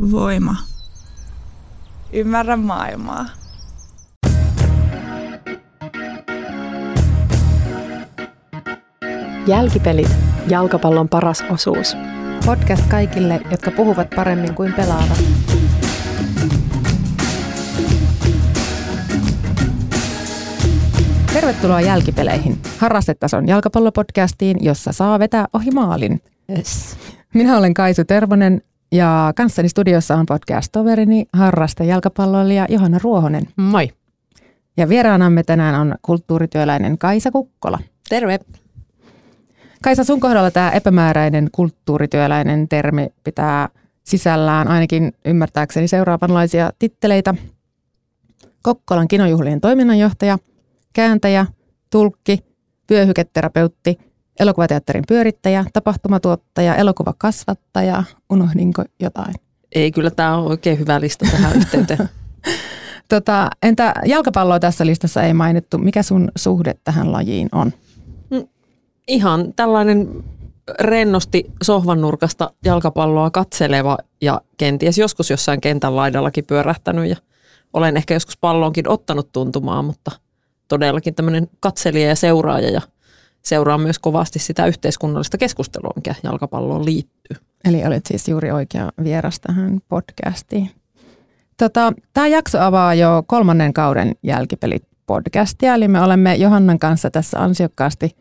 Voima. Ymmärrä maailmaa. Jälkipelit, jalkapallon paras osuus. Podcast kaikille, jotka puhuvat paremmin kuin pelaavat. Tervetuloa Jälkipeleihin, harrastetason jalkapallopodcastiin, jossa saa vetää ohi maalin. Yes. Minä olen Kaisu Tervonen ja kanssani studiossa on podcast-toverini, harraste jalkapalloilija Johanna Ruohonen. Moi. Ja vieraanamme tänään on kulttuurityöläinen Kaisa Kukkola. Terve. Kaisa, sun kohdalla tämä epämääräinen kulttuurityöläinen termi pitää sisällään ainakin ymmärtääkseni seuraavanlaisia titteleitä. Kokkolan kinojuhlien toiminnanjohtaja, kääntäjä, tulkki, vyöhyketerapeutti, elokuvateatterin pyörittäjä, tapahtumatuottaja, elokuvakasvattaja. Unohdinko jotain? Ei, kyllä tämä on oikein hyvä lista tähän yhteyteen. Tota, entä jalkapalloa tässä listassa ei mainittu. Mikä sun suhde tähän lajiin on? Ihan tällainen rennosti sohvan nurkasta jalkapalloa katseleva ja kenties joskus jossain kentän laidallakin pyörähtänyt ja olen ehkä joskus pallonkin ottanut tuntumaan, mutta todellakin tämmöinen katselija ja seuraaja ja seuraa myös kovasti sitä yhteiskunnallista keskustelua, mikä jalkapalloon liittyy. Eli olet siis juuri oikea vieras tähän podcastiin. Tota, Tämä jakso avaa jo kolmannen kauden jälkipelit-podcastia, eli me olemme Johannan kanssa tässä ansiokkaasti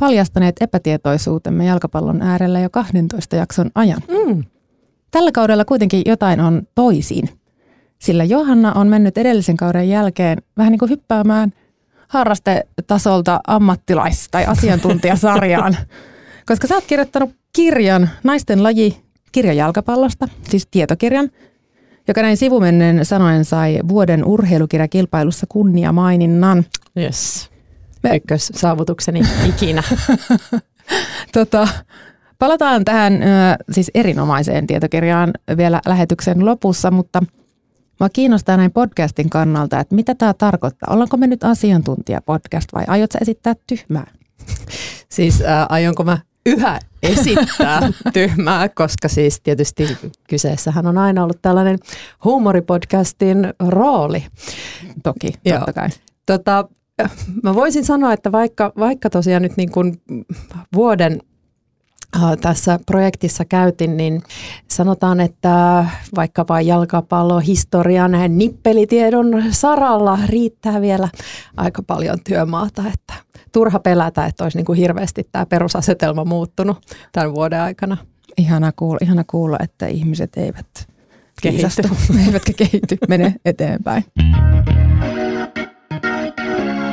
paljastaneet epätietoisuutemme jalkapallon äärellä jo 12 jakson ajan. Mm. Tällä kaudella kuitenkin jotain on toisin, sillä Johanna on mennyt edellisen kauden jälkeen vähän niin kuin hyppäämään harrastetasolta ammattilais- tai asiantuntijasarjaan, koska sä oot kirjoittanut kirjan Naisten laji kirjajalkapallosta, siis tietokirjan, joka näin sivumennen sanoen sai vuoden urheilukirjakilpailussa kunnia maininnan. Yes. Me- Ykkössaavutukseni ikinä. Tota, palataan tähän siis erinomaiseen tietokirjaan vielä lähetyksen lopussa, mutta Mä kiinnostaa näin podcastin kannalta, että mitä tämä tarkoittaa. Ollaanko me nyt asiantuntija-podcast vai aiotko esittää tyhmää? Siis äh, aionko mä yhä esittää tyhmää, koska siis tietysti kyseessähän on aina ollut tällainen huumoripodcastin rooli. Toki, Joo. totta kai. Tota, mä voisin sanoa, että vaikka, vaikka tosiaan nyt niin kuin vuoden tässä projektissa käytin, niin sanotaan, että vaikkapa jalkapallohistorian nippelitiedon saralla riittää vielä aika paljon työmaata, että turha pelätä, että olisi niin kuin hirveästi tämä perusasetelma muuttunut tämän vuoden aikana. Ihana kuulla, ihana kuulla että ihmiset eivät Kehity. eivätkä kehity, mene eteenpäin.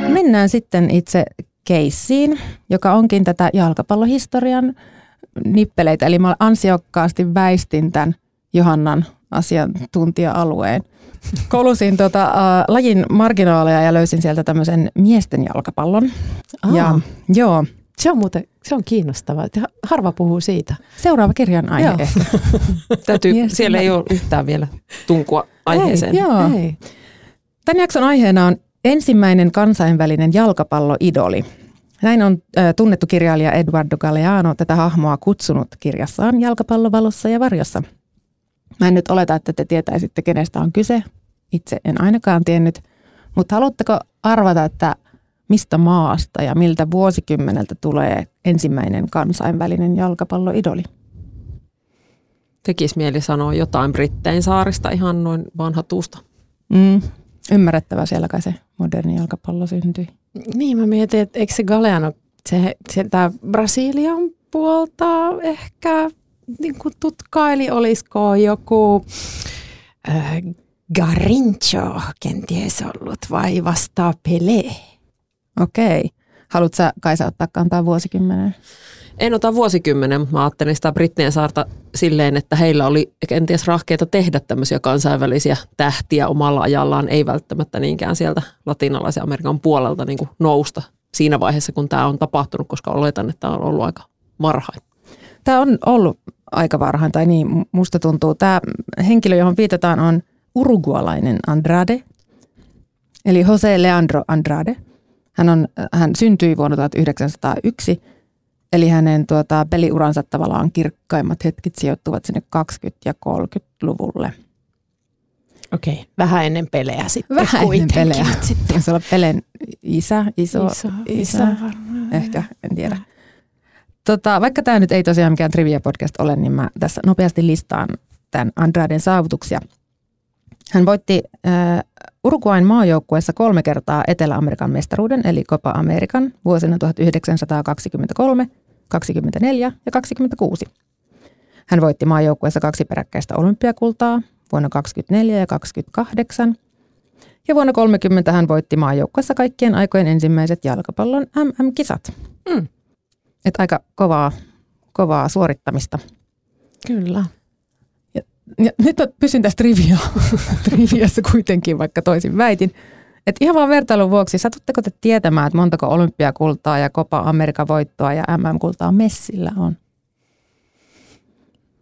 Mennään sitten itse keissiin, joka onkin tätä jalkapallohistorian nippeleitä. Eli mä ansiokkaasti väistin tämän Johannan asiantuntija-alueen. Kolusin tota, äh, lajin marginaaleja ja löysin sieltä tämmöisen miesten jalkapallon. Aa. Ja, joo, Se on muuten se on kiinnostavaa, että harva puhuu siitä. seuraava kirjan aihe. Täytyy, Mies- siellä ei ole yhtään vielä tunkua aiheeseen. Joo. Ei. Tämän jakson aiheena on ensimmäinen kansainvälinen jalkapalloidoli. Näin on äh, tunnettu kirjailija Eduardo Galeano tätä hahmoa kutsunut kirjassaan Jalkapallovalossa ja varjossa. Mä en nyt oleta, että te tietäisitte, kenestä on kyse. Itse en ainakaan tiennyt. Mutta haluatteko arvata, että mistä maasta ja miltä vuosikymmeneltä tulee ensimmäinen kansainvälinen jalkapalloidoli? Tekisi mieli sanoa jotain Brittein saarista ihan noin vanha tuusta. Mm, ymmärrettävä siellä kai se moderni jalkapallo syntyi. Niin, mä mietin, että eikö se Galeano, se, se tämä Brasilian puolta ehkä niin kuin tutkaili, olisiko joku äh, Garincho kenties ollut vai vastaa Pelé? Okei. Haluatko sä Kaisa ottaa kantaa vuosikymmenen? En ota vuosikymmenen, mutta mä ajattelin sitä Brittien saarta silleen, että heillä oli kenties rahkeita tehdä tämmöisiä kansainvälisiä tähtiä omalla ajallaan, ei välttämättä niinkään sieltä latinalaisen Amerikan puolelta niin kuin nousta siinä vaiheessa, kun tämä on tapahtunut, koska oletan, että tämä on ollut aika varhain. Tämä on ollut aika varhain, tai niin musta tuntuu. Tämä henkilö, johon viitataan, on urugualainen Andrade, eli Jose Leandro Andrade. Hän, on, hän syntyi vuonna 1901 Eli hänen tuota, peliuransa tavallaan kirkkaimmat hetket sijoittuvat sinne 20- ja 30-luvulle. Okei, vähän ennen pelejä sitten Vähän ennen pelejä. sitten. Taisi olla Pelen isä, iso, Iso, isä, isä varmaan. ehkä, en tiedä. Tota, vaikka tämä nyt ei tosiaan mikään trivia-podcast ole, niin mä tässä nopeasti listaan tämän Andraden saavutuksia. Hän voitti äh, Uruguain maajoukkueessa kolme kertaa Etelä-Amerikan mestaruuden, eli Copa American vuosina 1923, 24 ja 26. Hän voitti maajoukkueessa kaksi peräkkäistä olympiakultaa vuonna 24 ja 28. Ja vuonna 30 hän voitti maajoukkueessa kaikkien aikojen ensimmäiset jalkapallon MM-kisat. Mm. Et aika kovaa, kovaa suorittamista. Kyllä. Ja nyt mä pysyn tässä trivia, triviassa kuitenkin, vaikka toisin väitin. Et ihan vaan vertailun vuoksi, satutteko te tietämään, että montako olympiakultaa ja Copa Amerikan voittoa ja MM-kultaa Messillä on?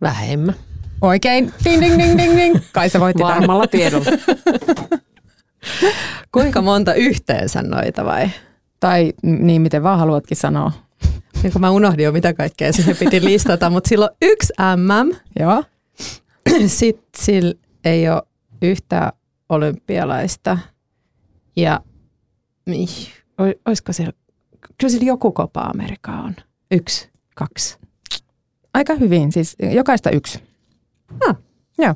Vähemmän. Oikein. Ding, ding, ding, ding, ding. Kai se voitti tämän. Varmalla tiedolla. Kuinka monta yhteensä noita vai? Tai niin, miten vaan haluatkin sanoa. Niin kun mä unohdin jo mitä kaikkea sinne piti listata, mutta silloin yksi MM, Joo. sitten sillä ei ole yhtä olympialaista. Ja oi- olisiko siellä, kyllä sillä joku Copa Amerika on. Yksi, kaksi. Aika hyvin, siis jokaista yksi.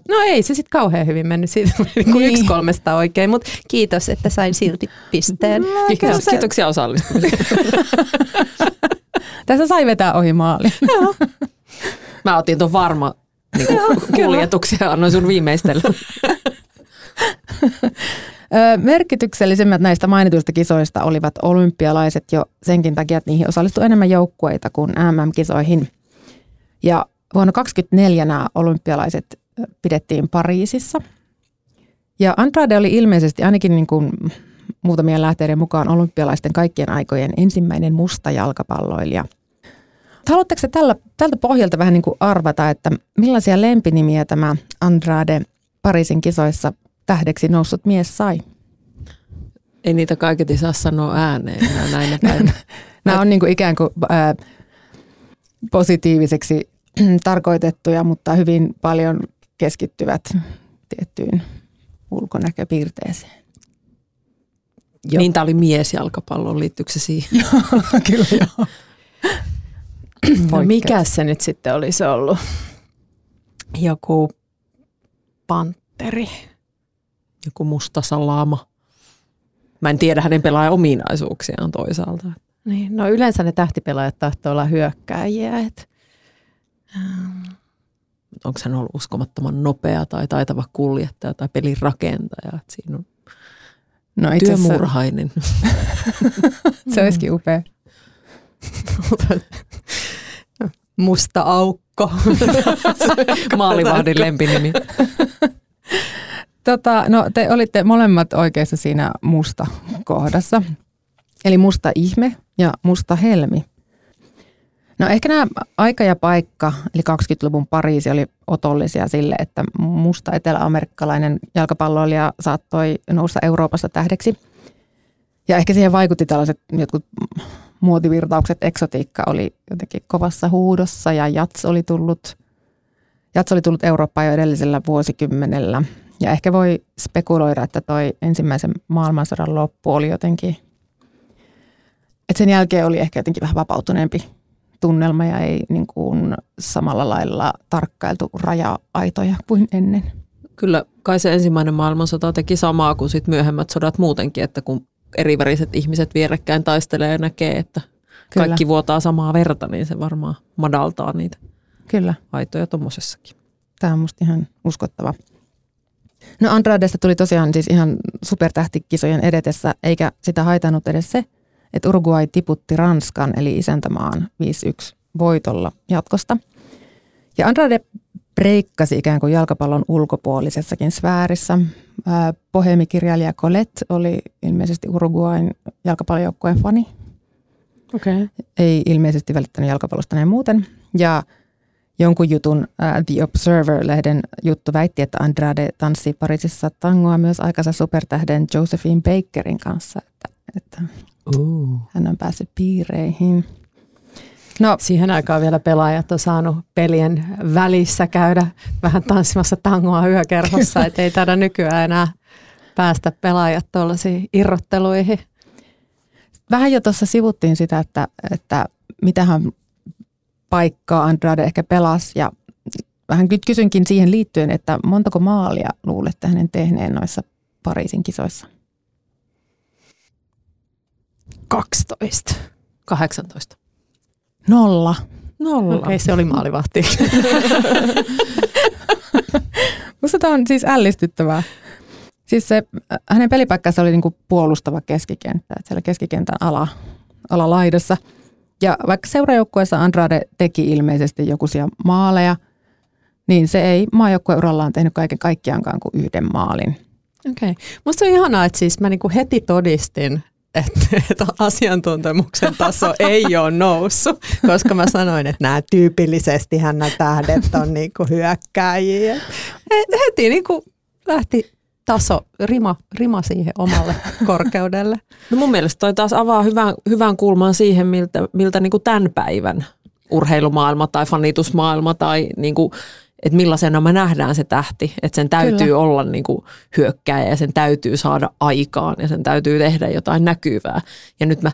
No ei se sitten kauhean hyvin mennyt siitä, kun Niin. yksi kolmesta oikein, mutta kiitos, että sain silti pisteen. Kiitos, kiitoksia osallistumisesta. Tässä sai vetää ohi maali. Mä otin tuon varma niin kuljetuksia ja annoin sun viimeistellä. Ö, Merkityksellisemmät näistä mainituista kisoista olivat olympialaiset jo senkin takia, että niihin osallistui enemmän joukkueita kuin MM-kisoihin. Ja vuonna 2024 nämä olympialaiset pidettiin Pariisissa. Ja Andrade oli ilmeisesti ainakin niin kuin muutamien lähteiden mukaan olympialaisten kaikkien aikojen ensimmäinen musta jalkapalloilija. Haluatteko te tällä, tältä pohjalta vähän niin kuin arvata, että millaisia lempinimiä tämä Andrade Pariisin kisoissa tähdeksi noussut mies sai? Ei niitä kaiketi saa sanoa ääneen enää näinä päivinä. Nämä on niin kuin ikään kuin ää, positiiviseksi tarkoitettuja, mutta hyvin paljon keskittyvät tiettyyn ulkonäköpiirteeseen. Joo. Niin tää oli miesjalkapallo, liittyykö se siihen? Kyllä joo. No mikä se nyt sitten olisi ollut? Joku panteri. Joku musta salama. Mä en tiedä hänen pelaajan ominaisuuksiaan toisaalta. Niin, no yleensä ne tähtipelaajat tahtoo olla hyökkääjiä. Et, Onko hän ollut uskomattoman nopea tai taitava kuljettaja tai pelin rakentaja? Et siinä on No itse asiassa työmurhainen. se olisikin upea. musta aukko. Maalivahdin lempinimi. Tota, no te olitte molemmat oikeassa siinä musta kohdassa. Eli musta ihme ja musta helmi. No ehkä nämä aika ja paikka, eli 20-luvun Pariisi oli otollisia sille, että musta eteläamerikkalainen jalkapalloilija saattoi nousta Euroopassa tähdeksi. Ja ehkä siihen vaikutti tällaiset jotkut muotivirtaukset, eksotiikka oli jotenkin kovassa huudossa ja jats oli tullut, jats oli tullut Eurooppaan jo edellisellä vuosikymmenellä. Ja ehkä voi spekuloida, että toi ensimmäisen maailmansodan loppu oli jotenkin, että sen jälkeen oli ehkä jotenkin vähän vapautuneempi tunnelma ja ei niin kuin samalla lailla tarkkailtu raja-aitoja kuin ennen. Kyllä kai se ensimmäinen maailmansota teki samaa kuin sit myöhemmät sodat muutenkin, että kun eriväriset ihmiset vierekkäin taistelee ja näkee, että Kyllä. kaikki vuotaa samaa verta, niin se varmaan madaltaa niitä Kyllä, aitoja tuommoisessakin. tämä on musta ihan uskottava. No Andradesta tuli tosiaan siis ihan supertähtikisojen edetessä, eikä sitä haitannut edes se, että Uruguay tiputti Ranskan eli isäntämaan 5-1 voitolla jatkosta. Ja Andrade breikkasi ikään kuin jalkapallon ulkopuolisessakin sfäärissä. Ää, Bohemikirjailija Colette oli ilmeisesti Uruguayn jalkapallojoukkueen fani. Okei. Okay. Ei ilmeisesti välittänyt jalkapallosta näin muuten. Ja jonkun jutun ää, The Observer-lehden juttu väitti, että Andrade tanssi Pariisissa tangoa myös aikansa supertähden Josephine Bakerin kanssa. Että, että Uh. hän on päässyt piireihin. No, Siihen aikaan vielä pelaajat on saanut pelien välissä käydä vähän tanssimassa tangoa yökerhossa, että ei taida nykyään enää päästä pelaajat tuollaisiin irrotteluihin. vähän jo tuossa sivuttiin sitä, että, että mitähän paikkaa Andrade ehkä pelasi ja vähän kysynkin siihen liittyen, että montako maalia luulette hänen tehneen noissa Pariisin kisoissa? 12. 18. Nolla. Nolla. Okei, okay, se oli maalivahti. Musta tämä on siis ällistyttävää. Siis se, äh, hänen pelipaikkansa oli niinku puolustava keskikenttä, että siellä keskikentän ala, alalaidassa. Ja vaikka seurajoukkueessa Andrade teki ilmeisesti jokuisia maaleja, niin se ei maajoukkueurallaan tehnyt kaiken kaikkiaankaan kuin yhden maalin. Okei. Okay. Musta on ihanaa, että siis mä niinku heti todistin, että, että asiantuntemuksen taso ei ole noussut, koska mä sanoin, että nämä tyypillisesti nämä tähdet on niinku hyökkääjiä. He- Heti niinku lähti taso, rima, rima siihen omalle korkeudelle. No mun mielestä toi taas avaa hyvän, hyvän kulman siihen, miltä, miltä niin kuin tämän päivän urheilumaailma tai fanitusmaailma tai niin kuin, että millaisena me nähdään se tähti. Että sen täytyy Kyllä. olla niin kuin hyökkäjä ja sen täytyy saada aikaan ja sen täytyy tehdä jotain näkyvää. Ja nyt mä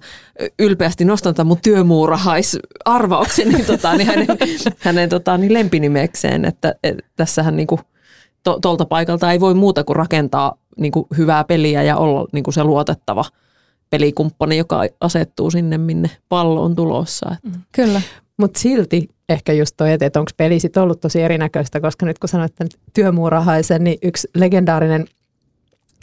ylpeästi nostan tämän mun työmuurahaisarvauksen niin, tota, niin hänen, hänen tota, niin lempinimekseen, että, että tässähän niin kuin, to, tolta paikalta ei voi muuta kuin rakentaa niin kuin hyvää peliä ja olla niin kuin se luotettava pelikumppani, joka asettuu sinne, minne pallo on tulossa. Että. Kyllä. Mutta silti ehkä just toi, että onko peli sit ollut tosi erinäköistä, koska nyt kun sanoit tämän työmuurahaisen, niin yksi legendaarinen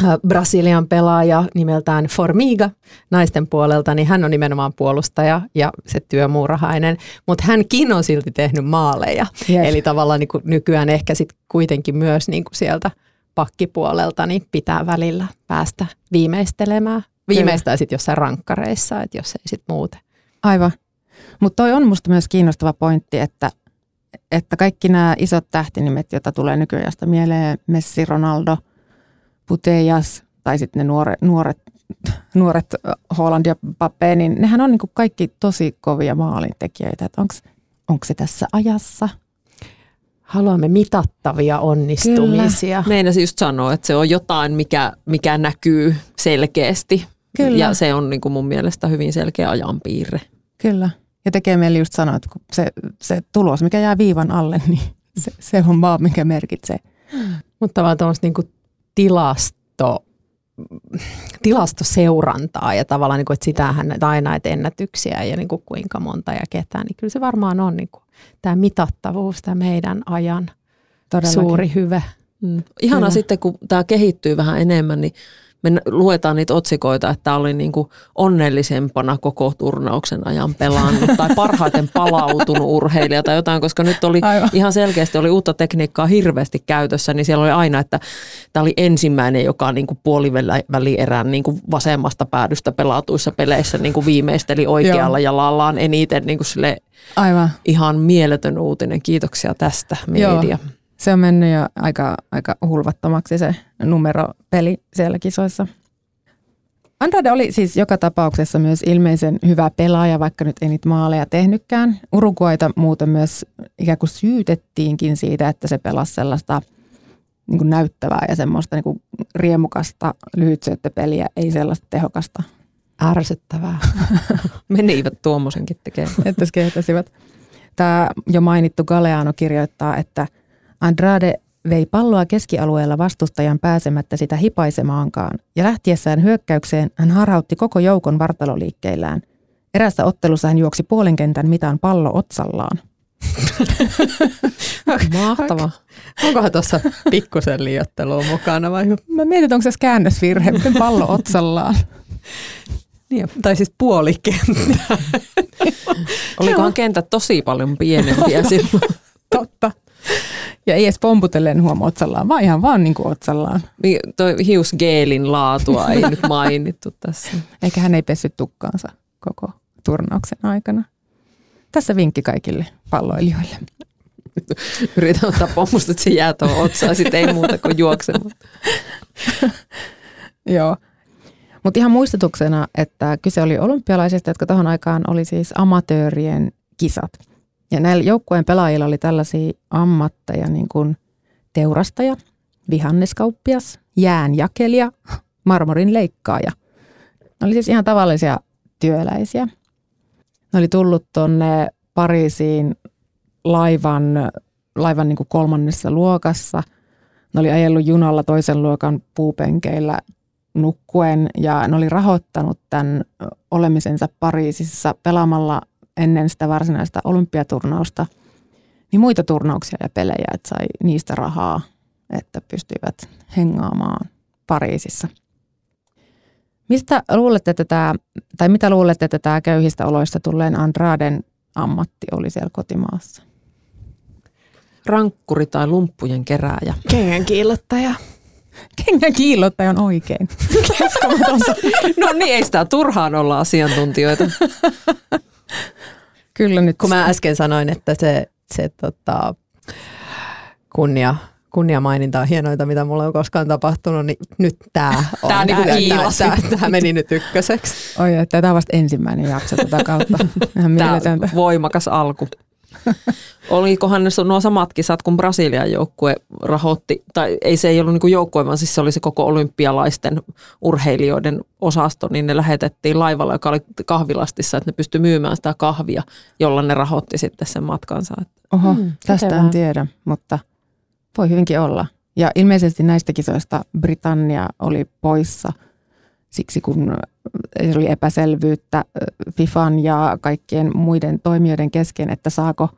äh, Brasilian pelaaja nimeltään Formiga naisten puolelta, niin hän on nimenomaan puolustaja ja se työmuurahainen, mutta hänkin on silti tehnyt maaleja. Jep. Eli tavallaan niin nykyään ehkä sitten kuitenkin myös niin kuin sieltä pakkipuolelta niin pitää välillä päästä viimeistelemään. Viimeistään sitten jossain rankkareissa, että jos ei sitten muuten. Aivan. Mutta toi on musta myös kiinnostava pointti, että, että kaikki nämä isot tähtinimet, joita tulee nykyajasta mieleen, Messi, Ronaldo, Putejas tai sitten ne nuoret, nuoret, nuoret Holland ja Pape, niin nehän on niinku kaikki tosi kovia maalintekijöitä. Onko se tässä ajassa? Haluamme mitattavia onnistumisia. Meinasin just sanoa, että se on jotain, mikä, mikä näkyy selkeästi. Kyllä. Ja se on niin kuin mun mielestä hyvin selkeä ajanpiirre. Kyllä. Ja tekee meille just sanoa, että kun se, se tulos, mikä jää viivan alle, niin se, se on vaan, mikä merkitsee. Mutta tavallaan tuommoista niinku tilasto, tilastoseurantaa ja tavallaan, niinku, että sitähän että aina, että ennätyksiä ja niinku kuinka monta ja ketään, niin kyllä se varmaan on niinku, tämä mitattavuus, tämä meidän ajan Todellakin. suuri hyve. Mm. Ihana Kyllä. sitten, kun tämä kehittyy vähän enemmän, niin me luetaan niitä otsikoita, että tämä oli niin kuin onnellisempana koko turnauksen ajan pelannut tai parhaiten palautunut urheilija tai jotain, koska nyt oli Aivan. ihan selkeästi oli uutta tekniikkaa hirveästi käytössä, niin siellä oli aina, että tämä oli ensimmäinen, joka niin kuin puolivälierän niin kuin vasemmasta päädystä pelatuissa peleissä niin kuin viimeisteli oikealla jalallaan eniten niin kuin sille Aivan. ihan mieletön uutinen. Kiitoksia tästä Joo. Se on mennyt jo aika, aika hulvattomaksi se numeropeli siellä kisoissa. Andrade oli siis joka tapauksessa myös ilmeisen hyvä pelaaja, vaikka nyt ei niitä maaleja tehnytkään. Uruguaita muuten myös ikään kuin syytettiinkin siitä, että se pelasi sellaista niin kuin näyttävää ja semmoista niin kuin riemukasta lyhytsyöttöpeliä, ei sellaista tehokasta, Ärsyttävää. Menivät tuommoisenkin tekemään. että. Tämä jo mainittu Galeano kirjoittaa, että Andrade vei palloa keskialueella vastustajan pääsemättä sitä hipaisemaankaan, ja lähtiessään hyökkäykseen hän harhautti koko joukon vartaloliikkeillään. Erässä ottelussa hän juoksi puolen kentän mitaan pallo otsallaan. Mahtava. Onkohan tuossa pikkusen liiottelua mukana vai? Mä mietin, onko se käännösvirhe, miten pallo otsallaan. Niin, tai siis puolikenttä. Olikohan kentät tosi paljon pienempiä silloin? Totta. Ja ei edes pomputellen huomaa otsallaan, vaan ihan vaan niin kuin otsallaan. Niin, toi hiusgeelin laatua ei nyt mainittu tässä. Eikä hän ei pessyt tukkaansa koko turnauksen aikana. Tässä vinkki kaikille palloilijoille. Yritän ottaa pommusta, että se jää tuohon otsaan, sitten ei muuta kuin juoksemaan. Joo. Mutta ihan muistutuksena, että kyse oli olympialaisista, jotka tuohon aikaan oli siis amatöörien kisat. Ja näillä joukkueen pelaajilla oli tällaisia ammatteja niin kuin teurastaja, vihanneskauppias, jäänjakelija, marmorin leikkaaja. Ne oli siis ihan tavallisia työläisiä. Ne oli tullut tuonne Pariisiin laivan, laivan niin kuin kolmannessa luokassa. Ne oli ajellut junalla toisen luokan puupenkeillä nukkuen ja ne oli rahoittanut tämän olemisensa Pariisissa pelaamalla ennen sitä varsinaista olympiaturnausta niin muita turnauksia ja pelejä, että sai niistä rahaa, että pystyivät hengaamaan Pariisissa. Mistä luulette, että tämä, tai mitä luulette, että tämä köyhistä oloista tulleen Andraden ammatti oli siellä kotimaassa? Rankkuri tai lumppujen kerääjä. Kengän kiillottaja. Kengän kiillottaja on oikein. no niin, ei sitä turhaan olla asiantuntijoita. Kyllä nyt. Kun mä äsken sanoin, että se, se tota, kunnia, kunniamaininta on hienointa, mitä mulle on koskaan tapahtunut, niin nyt tämä on. Tää niinku tää meni nyt ykköseksi. Oi, että tämä on vasta ensimmäinen jakso tätä kautta. Ihan Tämä voimakas alku. Olikohan ne nuo samat kisat, kun Brasilian joukkue rahoitti, tai ei se ei ollut niin joukkue, vaan siis se oli se koko olympialaisten urheilijoiden osasto, niin ne lähetettiin laivalla, joka oli kahvilastissa, että ne pystyi myymään sitä kahvia, jolla ne rahoitti sitten sen matkansa. Oho, Hmm, tästä en tiedä, mutta voi hyvinkin olla. Ja ilmeisesti näistä kisoista Britannia oli poissa siksi, kun oli epäselvyyttä FIFAn ja kaikkien muiden toimijoiden kesken, että saako,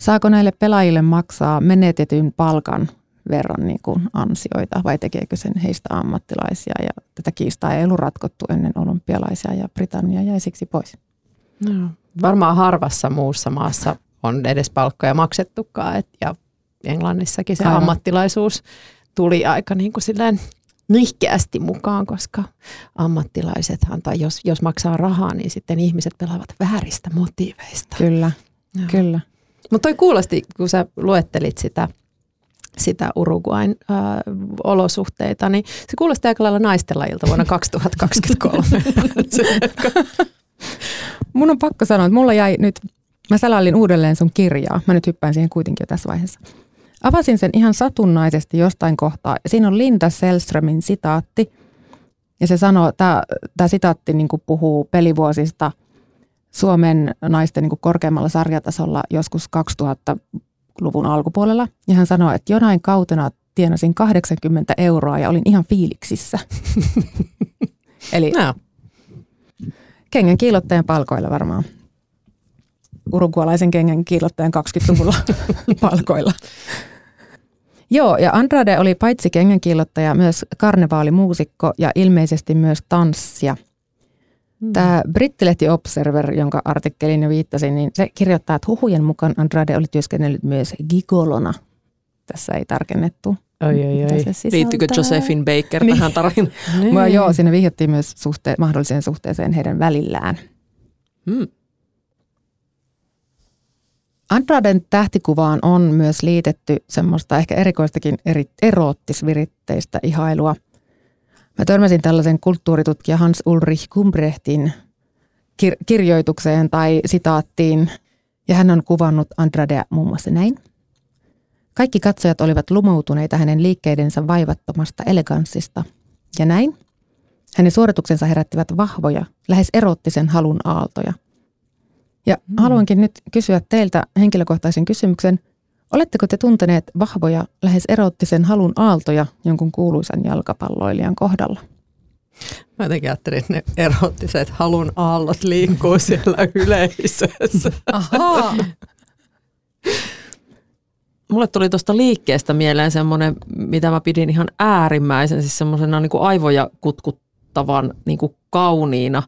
saako näille pelaajille maksaa menetetyn palkan verran niin kuin ansioita vai tekeekö sen heistä ammattilaisia. Ja tätä kiistaa ei ollut ratkottu ennen olympialaisia ja Britannia jäi siksi pois. No, varmaan harvassa muussa maassa on edes palkkoja maksettukaan. Et, ja Englannissakin se Aivan. Aivan. ammattilaisuus tuli aika niin kuin silleen nihkeästi mukaan, koska ammattilaisethan, tai jos, jos maksaa rahaa, niin sitten ihmiset pelaavat vääristä motiiveista. Kyllä, Joo. kyllä. Mutta toi kuulosti, kun sä luettelit sitä, sitä Uruguain äh, olosuhteita, niin se kuulosti aika lailla naisten lajilta vuonna 2023. Mun on pakko sanoa, että mulla jäi nyt, mä salailin uudelleen sun kirjaa. Mä nyt hyppään siihen kuitenkin jo tässä vaiheessa. Avasin sen ihan satunnaisesti jostain kohtaa. Siinä on Linda Selströmin sitaatti. Ja se sanoo, tämä, tämä sitaatti niin puhuu pelivuosista Suomen naisten niin korkeammalla sarjatasolla joskus 2000-luvun alkupuolella. Ja hän sanoo, että jonain kautena tienasin 80 euroa ja olin ihan fiiliksissä. Eli no, kengän kiilottajan palkoilla varmaan. Urugualaisen kengän kiilottajan 20-luvulla palkoilla. Joo, ja Andrade oli paitsi kengän kiillottaja myös karnevaalimuusikko ja ilmeisesti myös tanssija. Tämä brittilehti Observer, jonka artikkelin jo viittasin, niin se kirjoittaa, että huhujen mukaan Andrade oli työskennellyt myös gigolona. Tässä ei tarkennettu. oi, oi, oi. Liittyykö Josephine Baker Niin. tähän tarinaan? Niin. Joo, siinä vihjattiin myös suhte- mahdolliseen suhteeseen heidän välillään. Hmm. Andraden tähtikuvaan on myös liitetty semmoista ehkä erikoistakin eri, eroottisviritteistä ihailua. Mä törmäsin tällaisen kulttuuritutkija Hans Ulrich Kumbrechtin kir- kirjoitukseen tai sitaattiin, ja hän on kuvannut Andradea muun muassa näin. Kaikki katsojat olivat lumoutuneita hänen liikkeidensä vaivattomasta eleganssista. Ja näin. Hänen suorituksensa herättivät vahvoja, lähes eroottisen halun aaltoja – ja mm. haluankin nyt kysyä teiltä henkilökohtaisen kysymyksen. Oletteko te tunteneet vahvoja, lähes eroottisen halun aaltoja jonkun kuuluisan jalkapalloilijan kohdalla? Mä jotenkin ajattelin, että ne erottiset halun aallot liikkuu siellä yleisössä. Ahaa. Mulle tuli tuosta liikkeestä mieleen semmoinen, mitä mä pidin ihan äärimmäisen, siis semmoisena niin kuin aivoja kutkuttavan niin kuin kauniina.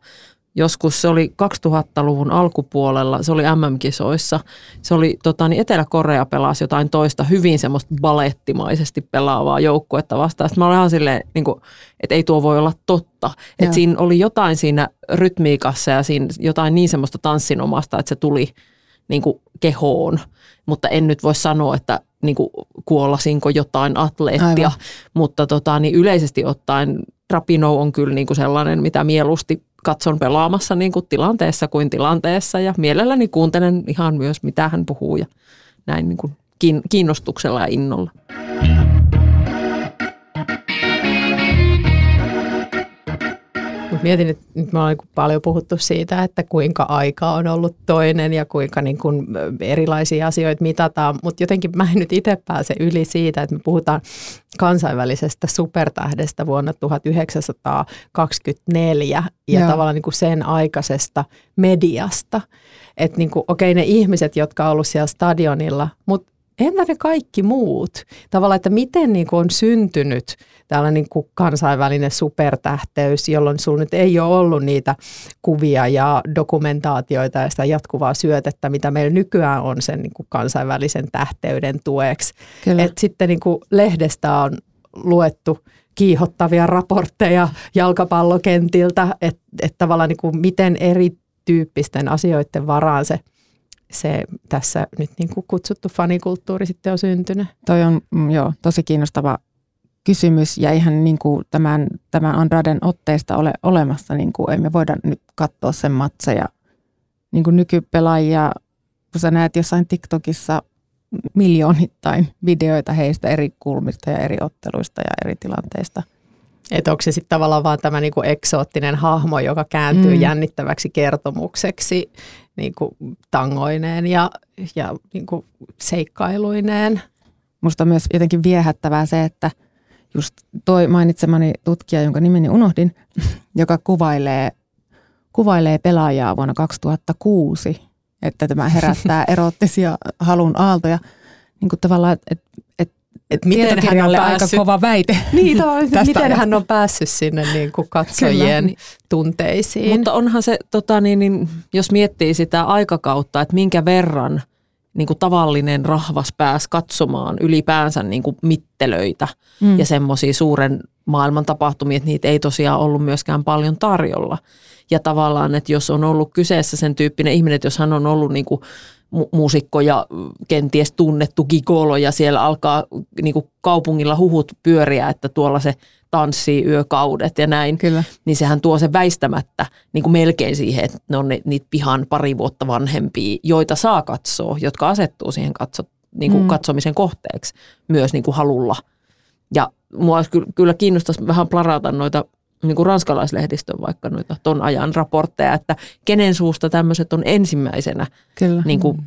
Joskus se oli 2000-luvun alkupuolella, se oli MM-kisoissa. Se oli, tota, niin Etelä-Korea pelasi jotain toista hyvin semmoista balettimaisesti pelaavaa joukkuetta vastaan. Sitten mä olin ihan silleen, niin kuin, että ei tuo voi olla totta. Että siinä oli jotain siinä rytmiikassa ja siinä jotain niin semmoista tanssinomasta, että se tuli niin kuin kehoon. Mutta en nyt voi sanoa, että niin kuin kuollasinko jotain atleettia, Aivan. mutta tota, niin yleisesti ottaen Rapino on kyllä niin kuin sellainen, mitä mieluusti katson pelaamassa niin kuin tilanteessa kuin tilanteessa ja mielelläni kuuntelen ihan myös mitä hän puhuu ja näin niin kuin kiinnostuksella ja innolla. Mut mietin, että nyt me ollaan niin paljon puhuttu siitä, että kuinka aika on ollut toinen ja kuinka niin kuin erilaisia asioita mitataan, mutta jotenkin mä en nyt itse pääse yli siitä, että me puhutaan kansainvälisestä supertähdestä vuonna 1924 ja Joo. tavallaan niin kuin sen aikaisesta mediasta. Että niin kuin, okei ne ihmiset, jotka on ollut siellä stadionilla, mutta entä ne kaikki muut? Tavallaan, että miten niin kuin on syntynyt tällainen niin kuin kansainvälinen supertähteys, jolloin sinulla nyt ei ole ollut niitä kuvia ja dokumentaatioita ja sitä jatkuvaa syötettä, mitä meillä nykyään on sen niin kuin kansainvälisen tähteyden tueksi. Et sitten niin kuin lehdestä on luettu kiihottavia raportteja jalkapallokentiltä, että et tavallaan niin kuin miten erityyppisten asioiden varaan se se tässä nyt niin kuin kutsuttu fanikulttuuri sitten on syntynyt? Toi on mm, joo, tosi kiinnostava kysymys ja ihan niin kuin tämän, tämän Andraden otteesta ole olemassa, niin kuin emme voida nyt katsoa sen matseja niin kuin nykypelaajia, kun sä näet jossain TikTokissa miljoonittain videoita heistä eri kulmista ja eri otteluista ja eri tilanteista. Että onko se sitten tavallaan vaan tämä niinku eksoottinen hahmo, joka kääntyy mm. jännittäväksi kertomukseksi niinku tangoineen ja, ja niinku seikkailuineen. Musta on myös jotenkin viehättävää se, että – just toi mainitsemani tutkija, jonka nimeni unohdin, joka kuvailee, kuvailee pelaajaa vuonna 2006, että tämä herättää erottisia halun aaltoja. Niin kuin tavallaan, että et, et, miten hän on päässyt, aika kova väite. Niin, miten ajasta. hän on päässyt sinne niin kuin katsojien Kyllä. tunteisiin. Mutta onhan se, tota, niin, niin, jos miettii sitä aikakautta, että minkä verran niin kuin tavallinen rahvas pääsi katsomaan ylipäänsä niin kuin mittelöitä mm. ja semmoisia suuren maailman tapahtumia, että niitä ei tosiaan ollut myöskään paljon tarjolla. Ja tavallaan, että jos on ollut kyseessä sen tyyppinen ihminen, että jos hän on ollut niin kuin muusikko ja kenties tunnettu gigolo ja siellä alkaa niin kuin kaupungilla huhut pyöriä, että tuolla se tanssii yökaudet ja näin, Kyllä. niin sehän tuo se väistämättä niin kuin melkein siihen, että ne on ne, niitä pihan pari vuotta vanhempia, joita saa katsoa, jotka asettuu siihen katso, niin kuin mm. katsomisen kohteeksi myös niin kuin halulla. Ja mua kyllä kiinnostaisi vähän plarata noita niin kuin ranskalaislehdistön vaikka noita ton ajan raportteja, että kenen suusta tämmöiset on ensimmäisenä Kyllä. Niin kuin,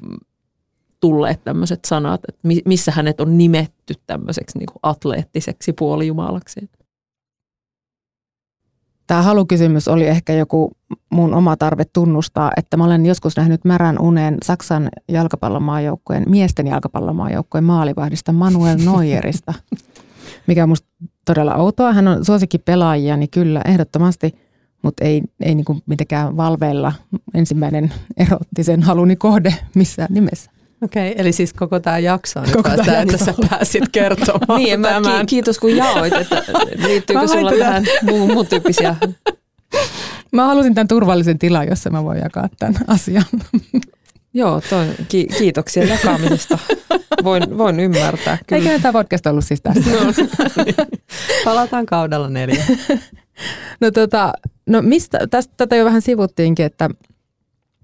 tulleet tämmöiset sanat, että missä hänet on nimetty tämmöiseksi niin kuin atleettiseksi puolijumalaksi. Tämä halukysymys oli ehkä joku mun oma tarve tunnustaa, että mä olen joskus nähnyt märän unen Saksan jalkapallomaajoukkueen, miesten jalkapallomaajoukkueen maalivahdista Manuel Neuerista, mikä on musta todella outoa. Hän on suosikki pelaajia, niin kyllä ehdottomasti, mutta ei, ei niin mitenkään valveilla ensimmäinen erottisen haluni kohde missään nimessä. Okei, okay, eli siis koko tämä jakso on koko nyt että sä pääsit kertomaan Niin, mä tämän. kiitos kun jaoit, että liittyykö sulla tähän muun, muun tyyppisiä? Mä halusin tämän turvallisen tilan, jossa mä voin jakaa tämän asian. Joo, toi, ki- kiitoksia jakamisesta. Voin, voin ymmärtää. Kyllä. Eikö tämä podcast ollut siis tässä? No, niin. Palataan kaudella neljä. no, tota, no mistä, tästä, tätä jo vähän sivuttiinkin, että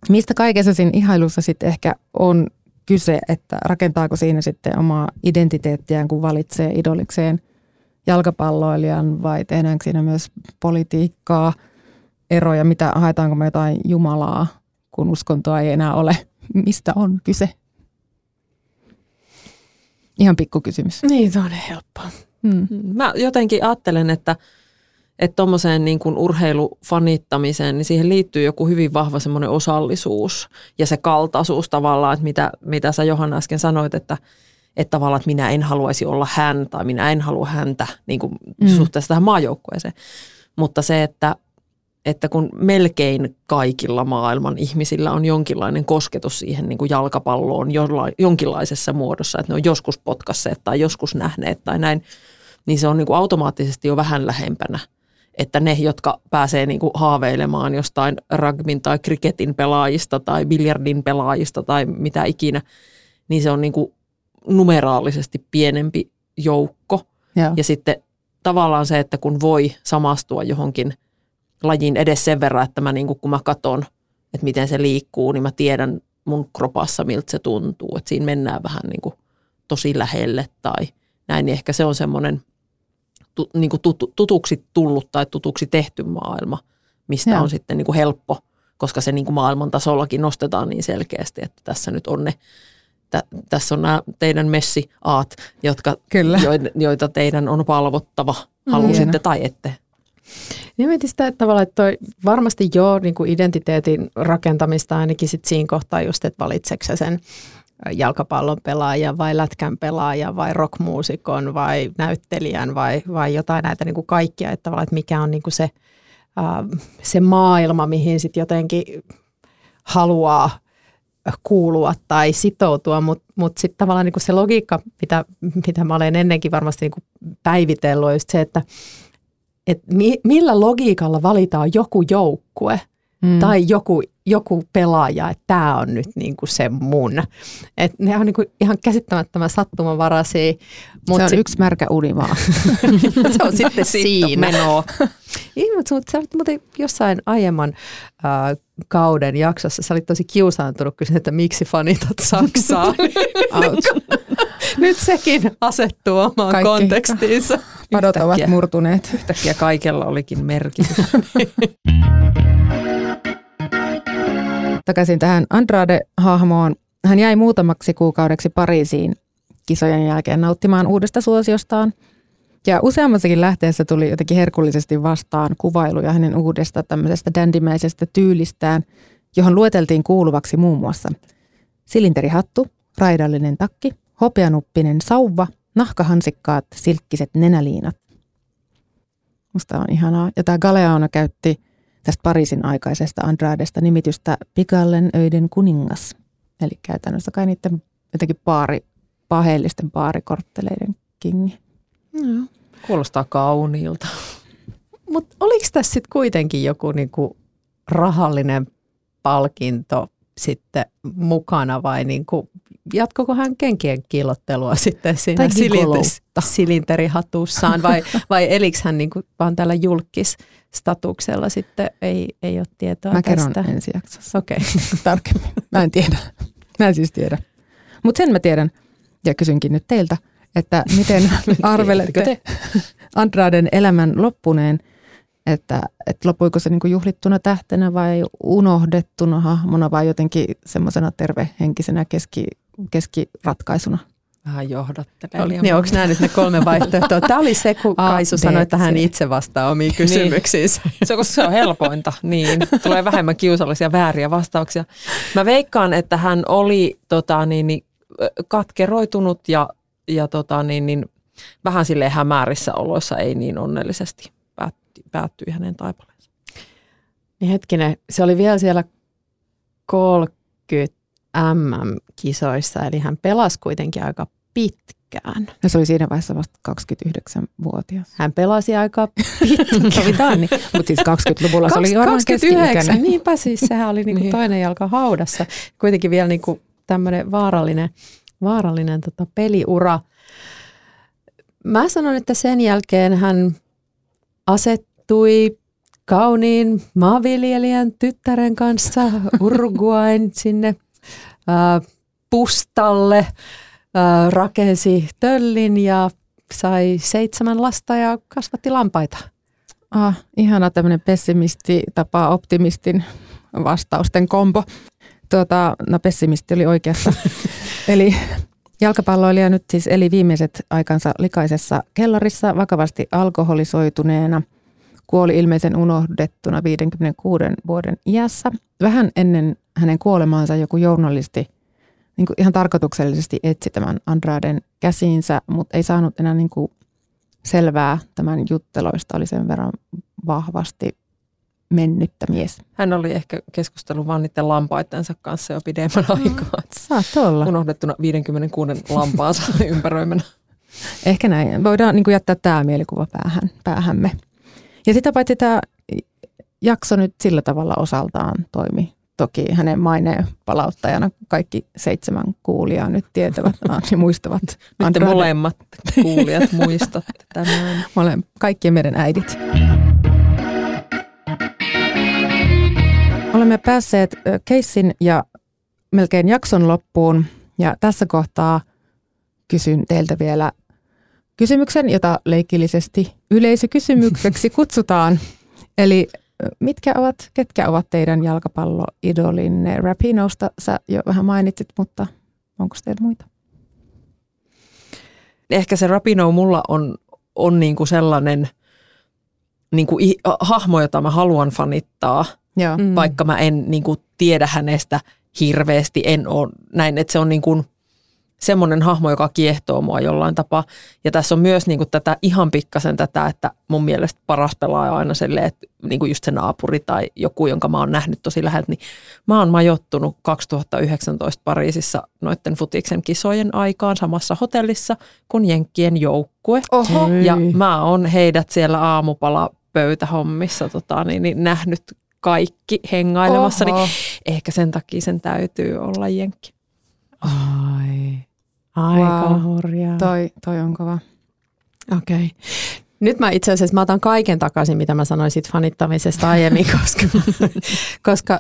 mistä kaikessa siinä ihailussa sitten ehkä on kyse, että rakentaako siinä sitten omaa identiteettiään, kun valitsee idolikseen jalkapalloilijan vai tehdäänkö siinä myös politiikkaa, eroja, mitä haetaanko me jotain Jumalaa, kun uskontoa ei enää ole. Mistä on kyse? Ihan pikku kysymys. Niin, se on helppoa. Hmm. Mä jotenkin ajattelen, että että tuommoiseen niin kuin urheilufanittamiseen, niin siihen liittyy joku hyvin vahva semmoinen osallisuus ja se kaltaisuus tavallaan, että mitä, mitä sä Johanna äsken sanoit, että, että tavallaan, että minä en haluaisi olla hän tai minä en halua häntä niin kuin mm. suhteessa tähän maajoukkueeseen. Mutta se, että, että kun melkein kaikilla maailman ihmisillä on jonkinlainen kosketus siihen niin kuin jalkapalloon jollain, jonkinlaisessa muodossa, että ne on joskus potkasseet tai joskus nähneet tai näin, niin se on niin kuin automaattisesti jo vähän lähempänä – että ne, jotka pääsee niin kuin haaveilemaan jostain rugbyn tai kriketin pelaajista tai biljardin pelaajista tai mitä ikinä, niin se on niin kuin numeraalisesti pienempi joukko. Ja. ja sitten tavallaan se, että kun voi samastua johonkin lajin edes sen verran, että mä niin kuin, kun mä katson, että miten se liikkuu, niin mä tiedän mun kropassa, miltä se tuntuu. Että siinä mennään vähän niin kuin tosi lähelle tai näin, niin ehkä se on semmoinen tu, niin kuin tutu, tutuksi tullut tai tutuksi tehty maailma, mistä Joo. on sitten niin kuin helppo, koska se niin kuin maailman tasollakin nostetaan niin selkeästi, että tässä nyt on ne, tä, tässä on nämä teidän messiaat, jotka, Kyllä. joita, joita teidän on palvottava, halusitte Hieno. tai ette. Niin mietin sitä, että tavallaan, että toi varmasti jo niin kuin identiteetin rakentamista ainakin sit siinä kohtaa just, että valitseeko sä sen jalkapallon pelaajan vai lätkän pelaajan vai rockmuusikon vai näyttelijän vai, vai jotain näitä niin kuin kaikkia, että tavallaan, että mikä on niin kuin se, ää, se maailma, mihin sitten jotenkin haluaa kuulua tai sitoutua, mutta mut sitten tavallaan niin kuin se logiikka, mitä, mitä mä olen ennenkin varmasti niin kuin päivitellyt, on just se, että et mi, millä logiikalla valitaan joku joukkue mm. tai joku, joku pelaaja, että tämä on nyt niinku se mun. Et ne on niinku ihan käsittämättömän sattumanvaraisia. Mut se on sit- yksi märkä uni vaan. se on sitten siinä. Menoa. Ei, mutta sä olit muuten jossain aiemman äh, kauden jaksossa, sä olit tosi kiusaantunut kysyä, että miksi fanitat Saksaa. Nyt sekin asettuu omaan Kaikki. kontekstiinsa. Padot ovat murtuneet. Yhtäkkiä kaikella olikin merkitys. Takaisin tähän Andrade-hahmoon. Hän jäi muutamaksi kuukaudeksi Pariisiin kisojen jälkeen nauttimaan uudesta suosiostaan. Ja useammassakin lähteessä tuli jotenkin herkullisesti vastaan kuvailuja hänen uudesta tämmöisestä dandimäisestä tyylistään, johon lueteltiin kuuluvaksi muun muassa silinterihattu, raidallinen takki, hopeanuppinen sauva, nahkahansikkaat, silkkiset nenäliinat. Musta on ihanaa. Ja tämä Galeano käytti tästä Pariisin aikaisesta Andradesta nimitystä Pigallen öiden kuningas. Eli käytännössä kai niiden jotenkin paari, paheellisten paarikortteleiden kingi. No. Kuulostaa kauniilta. Mutta oliko tässä sitten kuitenkin joku niinku rahallinen palkinto sitten mukana vai niinku, jatkoko hän kenkien kiilottelua sitten siinä silinter- silinterihatussaan vai, vai eliks hän niinku vaan tällä julkisstatuksella sitten ei, ei ole tietoa Mä kerron tästä? ensi jaksossa Okei. tarkemmin. Mä en tiedä. Mä en siis tiedä. Mutta sen mä tiedän, ja kysynkin nyt teiltä, että miten arvelette Tiedättekö Andraden elämän loppuneen, että, että lopuiko se niinku juhlittuna tähtenä vai unohdettuna hahmona vai jotenkin semmoisena tervehenkisenä keski, keskiratkaisuna? Vähän johdattelee. Niin onko nämä nyt ne kolme vaihtoehtoa? Tämä oli se, kun A, Kaisu B, sanoi, että hän itse vastaa omiin kysymyksiinsä. Se on, koska se on helpointa, niin. Tulee vähemmän kiusallisia vääriä vastauksia. Mä veikkaan, että hän oli tota, niin, niin, katkeroitunut ja, ja tota, niin, niin, vähän silleen hämärissä oloissa, ei niin onnellisesti päättyi, päättyi hänen taipaleensa. Niin hetkinen, se oli vielä siellä 30 MM-kisoissa, eli hän pelasi kuitenkin aika pitkään. Ja se oli siinä vaiheessa vasta 29-vuotias. Hän pelasi aika pitkään. Niin. Mutta siis 20-luvulla se oli varmaan 29, keski-ikäinen. niinpä siis sehän oli niinku Niin. toinen jalka haudassa. Kuitenkin vielä niinku tämmöinen vaarallinen, vaarallinen tota peliura. Mä sanon, että sen jälkeen hän asettui kauniin maanviljelijän tyttären kanssa Uruguain sinne pustalle, rakensi töllin ja sai seitsemän lasta ja kasvatti lampaita. Ah, ihana tämmöinen pessimisti tapaa optimistin vastausten kombo. Tuota, no pessimisti oli oikeassa. Eli jalkapalloilija nyt siis eli viimeiset aikansa likaisessa kellarissa vakavasti alkoholisoituneena. Kuoli ilmeisen unohdettuna 56 vuoden iässä. Vähän ennen hänen kuolemaansa joku journalisti niin kuin ihan tarkoituksellisesti etsi tämän Andraden käsiinsä, mutta ei saanut enää niin kuin selvää tämän jutteloista, oli sen verran vahvasti mennyttä mies. Hän oli ehkä keskustellut vaan niiden lampaittensa kanssa jo pidemmän aikaa. Saat olla. Unohdettuna 56 lampaansa ympäröimänä. Ehkä näin. Voidaan niin kuin jättää tämä mielikuva päähän, päähämme. Ja sitä paitsi tämä jakso nyt sillä tavalla osaltaan toimi. Toki hänen maineen palauttajana kaikki seitsemän kuulijaa nyt tietävät ja muistavat. Nyt Andrade. molemmat kuulijat muistatte tämän. Mole, kaikkien meidän äidit. Olemme päässeet keissin ja melkein jakson loppuun ja tässä kohtaa kysyn teiltä vielä kysymyksen, jota leikillisesti yleisökysymykseksi kutsutaan. Eli mitkä ovat, ketkä ovat teidän jalkapalloidolinne? Rapinosta sä jo vähän mainitsit, mutta onko teillä muita? Ehkä se Rapino mulla on, on niinku sellainen niinku hahmo, jota mä haluan fanittaa, Joo. mm. vaikka mä en niinku tiedä hänestä hirveästi, en ole näin, että se on niinku, semmoinen hahmo, joka kiehtoo mua jollain tapaa. Ja tässä on myös niin kuin tätä ihan pikkasen tätä, että mun mielestä paras pelaaja aina silleen, että niin kuin just se naapuri tai joku, jonka mä oon nähnyt tosi läheltä, niin mä oon majottunut 2019 Pariisissa noiden futiksen kisojen aikaan samassa hotellissa kuin Jenkkien joukkue. Oho. Ja mä oon heidät siellä aamupala pöytähommissa tota, niin, niin nähnyt kaikki hengailemassa, Oho. niin ehkä sen takia sen täytyy olla Jenkki. Ai. Aika wow. hurjaa. Toi, toi on kova. Okei. Okay. Nyt mä itse asiassa mä otan kaiken takaisin, mitä mä sanoin siitä fanittamisesta aiemmin, koska, koska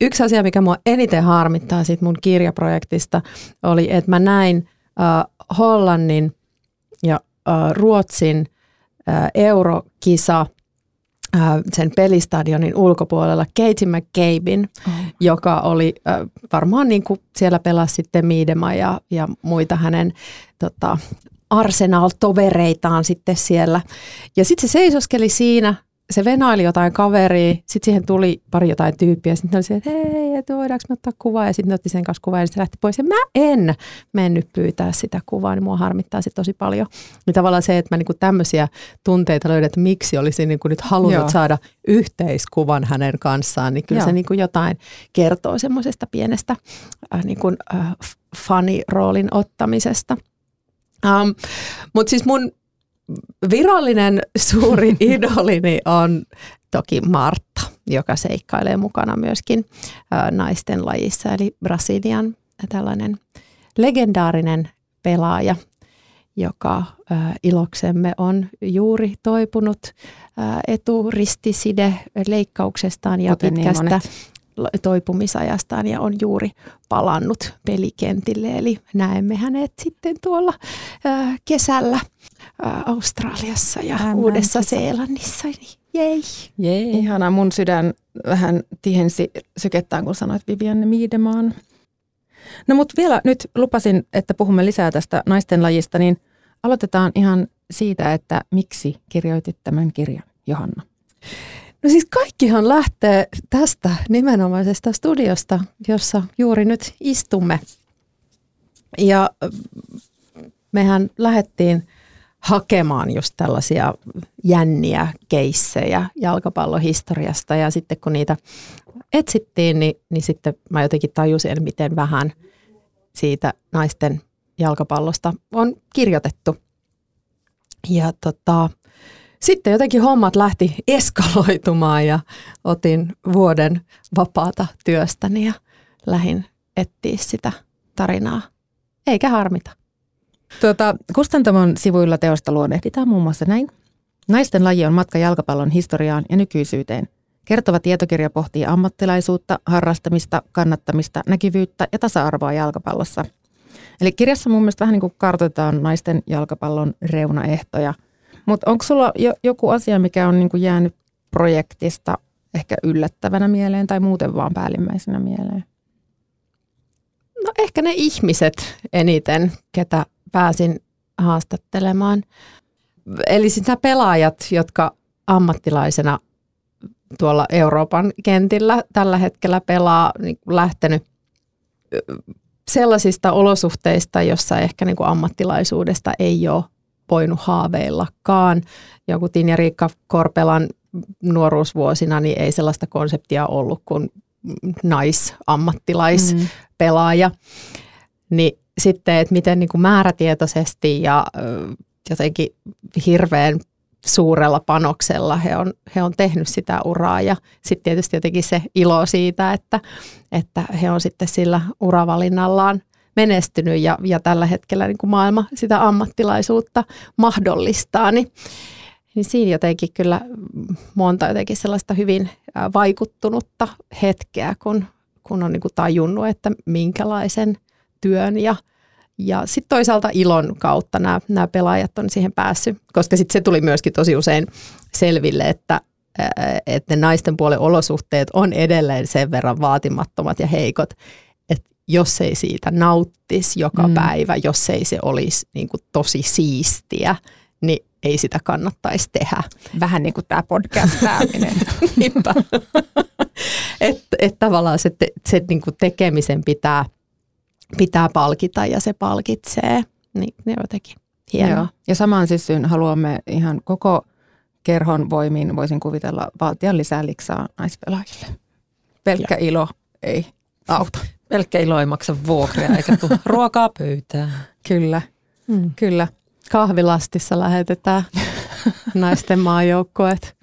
yksi asia, mikä mua eniten harmittaa siitä mun kirjaprojektista, oli, että mä näin äh, Hollannin ja äh, Ruotsin äh, eurokisa – sen pelistadionin ulkopuolella Katie McCabein, oh. joka oli äh, varmaan niin kuin siellä pelasi sitten Miidema ja, ja muita hänen tota, Arsenal-tovereitaan sitten siellä. Ja sitten se seisoskeli siinä se venaili jotain kaveria, sitten siihen tuli pari jotain tyyppiä, sitten oli se, että hei, että voidaanko me ottaa kuvaa, ja sitten otti sen kanssa kuvaa, ja se lähti pois, ja mä en mennyt pyytää sitä kuvaa, niin mua harmittaa se tosi paljon. Niin tavallaan se, että mä niinku tämmöisiä tunteita löydän, että miksi olisin niinku nyt halunnut Joo. saada yhteiskuvan hänen kanssaan, niin kyllä Joo. se niinku jotain kertoo semmoisesta pienestä äh, niinku, äh, faniroolin ottamisesta. Um, Mutta siis mun virallinen suuri idolini on toki Martta, joka seikkailee mukana myöskin naisten lajissa, eli Brasilian tällainen legendaarinen pelaaja, joka iloksemme on juuri toipunut eturistiside leikkauksestaan ja Kuten niin pitkästä niin toipumisajastaan ja on juuri palannut pelikentille. Eli näemme hänet sitten tuolla kesällä Australiassa ja Tämän Uudessa Seelannissa. Niin jei. jei. Ihana, mun sydän vähän tihensi sykettään, kun sanoit Vivianne Miidemaan. No mutta vielä nyt lupasin, että puhumme lisää tästä naisten lajista, niin aloitetaan ihan siitä, että miksi kirjoitit tämän kirjan, Johanna? No siis kaikkihan lähtee tästä nimenomaisesta studiosta, jossa juuri nyt istumme. Ja mehän lähdettiin hakemaan just tällaisia jänniä keissejä jalkapallohistoriasta ja sitten kun niitä etsittiin, niin, niin sitten mä jotenkin tajusin, miten vähän siitä naisten jalkapallosta on kirjoitettu. Ja tota, sitten jotenkin hommat lähti eskaloitumaan ja otin vuoden vapaata työstäni ja lähin etsiä sitä tarinaa. Eikä harmita. Tuota, Kustantamon sivuilla teosta luonnehditaan muun muassa näin. Naisten laji on matka jalkapallon historiaan ja nykyisyyteen. Kertova tietokirja pohtii ammattilaisuutta, harrastamista, kannattamista, näkyvyyttä ja tasa-arvoa jalkapallossa. Eli kirjassa mun mielestä vähän niin kuin kartoitetaan naisten jalkapallon reunaehtoja. Mutta onko sulla jo, joku asia, mikä on niin kuin jäänyt projektista ehkä yllättävänä mieleen tai muuten vaan päällimmäisenä mieleen? No ehkä ne ihmiset eniten, ketä pääsin haastattelemaan. Eli siis nämä pelaajat, jotka ammattilaisena tuolla Euroopan kentillä tällä hetkellä pelaa, niin lähtenyt sellaisista olosuhteista, jossa ehkä niin kuin ammattilaisuudesta ei ole voinut haaveillakaan. Joku Tinja Riikka Korpelan nuoruusvuosina niin ei sellaista konseptia ollut kuin naisammattilaispelaaja. Mm. Niin sitten, että miten niin kuin määrätietoisesti ja jotenkin hirveän suurella panoksella he on, he on tehnyt sitä uraa ja sitten tietysti jotenkin se ilo siitä, että, että he on sitten sillä uravalinnallaan menestynyt ja, ja tällä hetkellä niin kuin maailma sitä ammattilaisuutta mahdollistaa, niin niin siinä jotenkin kyllä monta jotenkin sellaista hyvin vaikuttunutta hetkeä, kun, kun on niin kuin tajunnut, että minkälaisen työn ja, ja sitten toisaalta ilon kautta nämä, nämä pelaajat on siihen päässyt, koska sitten se tuli myöskin tosi usein selville, että, että ne naisten puolen olosuhteet on edelleen sen verran vaatimattomat ja heikot, jos ei siitä nauttisi joka mm. päivä, jos ei se olisi niin kuin tosi siistiä, niin ei sitä kannattaisi tehdä. Vähän niin kuin tämä podcastaaminen. Niinpä. että et tavallaan se, te, se niin kuin tekemisen pitää, pitää palkita ja se palkitsee. Niin ne jotenkin hienoa. Joo. Ja samaan syssyyn haluamme ihan koko kerhon voimin, voisin kuvitella, valtion lisää liksaa naispelaajille. Pelkkä ja. ilo ei auta. Pelkkä ilo ei maksa vuokria eikä tule ruokaa pöytään. Kyllä, mm. kyllä kahvilastissa lähetetään naisten maajoukkueet.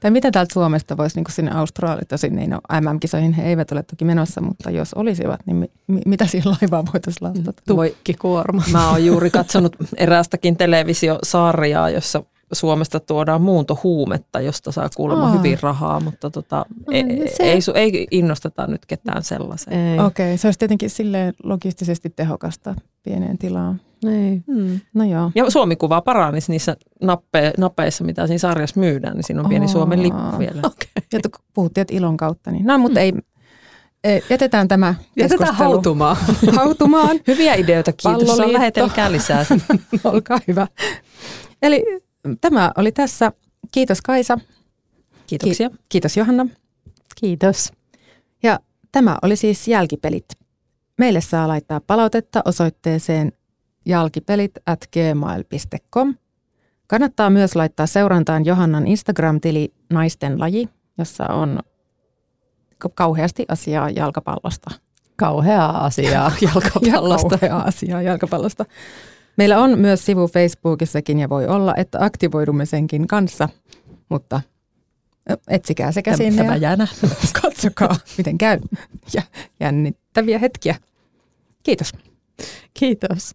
Tai mitä täältä Suomesta voisi niin sinne Australiaan, tosin niin no, MM-kisoihin he eivät ole toki menossa, mutta jos olisivat, niin mi- mi- mitä siihen laivaan voitaisiin lastata? Tukkikuorma. Mä oon juuri katsonut eräästäkin televisiosarjaa, jossa Suomesta tuodaan muuntohuumetta, josta saa kuulemma oh. hyvin rahaa, mutta tota, ei, se... ei, ei innosteta nyt ketään sellaiseen. Okei, okay, se olisi tietenkin silleen logistisesti tehokasta pieneen tilaan. Ei. Hmm. No joo. Ja Suomi-kuva paranisi niissä nappe, napeissa, mitä siinä sarjassa myydään, niin siinä on pieni oh. Suomen lippu vielä. Okay. Ja puhuttiin, että ilon kautta. Niin. No, mutta hmm. ei, jätetään tämä Jätetään hautumaan. hautumaan. Hyviä ideoita, kiitos. Lähetelkää lisää. Olkaa hyvä. Eli tämä oli tässä. Kiitos Kaisa. Kiitoksia. Ki- kiitos Johanna. Kiitos. Ja tämä oli siis Jälkipelit. Meille saa laittaa palautetta osoitteeseen jalkipelit at gmail.com. Kannattaa myös laittaa seurantaan Johannan Instagram-tili Naisten laji, jossa on kauheasti asiaa jalkapallosta. Kauheaa asiaa jalkapallosta. ja kauheaa asiaa jalkapallosta. Meillä on myös sivu Facebookissakin ja voi olla, että aktivoidumme senkin kanssa, mutta etsikää sekä sinne Tämä ja katsokaa, miten käy. Ja jännittäviä hetkiä. Kiitos. Kiitos.